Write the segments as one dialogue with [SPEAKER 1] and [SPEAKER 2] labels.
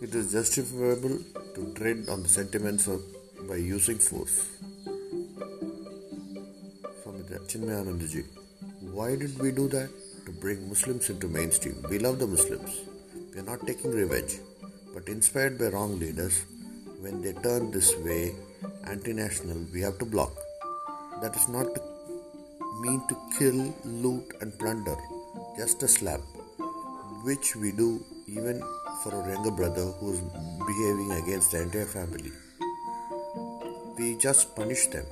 [SPEAKER 1] it is justifiable to tread on the sentiments of, by using force. From. Why did we do that? To bring Muslims into mainstream. We love the Muslims. We are not taking revenge. But inspired by wrong leaders, when they turn this way, anti national, we have to block. That is not to mean to kill, loot, and plunder, just a slap, which we do even for our younger brother who is behaving against the entire family. We just punish them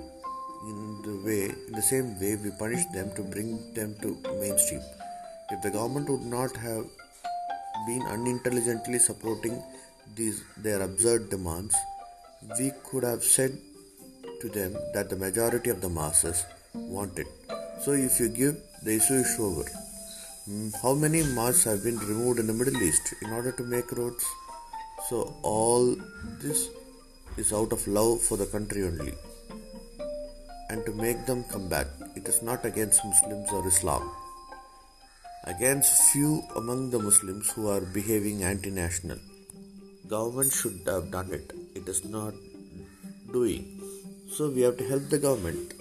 [SPEAKER 1] in the way, in the same way we punish them to bring them to mainstream. If the government would not have been unintelligently supporting these their absurd demands, we could have said to them that the majority of the masses want it. So if you give, the issue is over. Mm, How many mosques have been removed in the Middle East in order to make roads? So all this is out of love for the country only and to make them come back. It is not against Muslims or Islam. Against few among the Muslims who are behaving anti-national. Government should have done it. It is not doing. So we have to help the government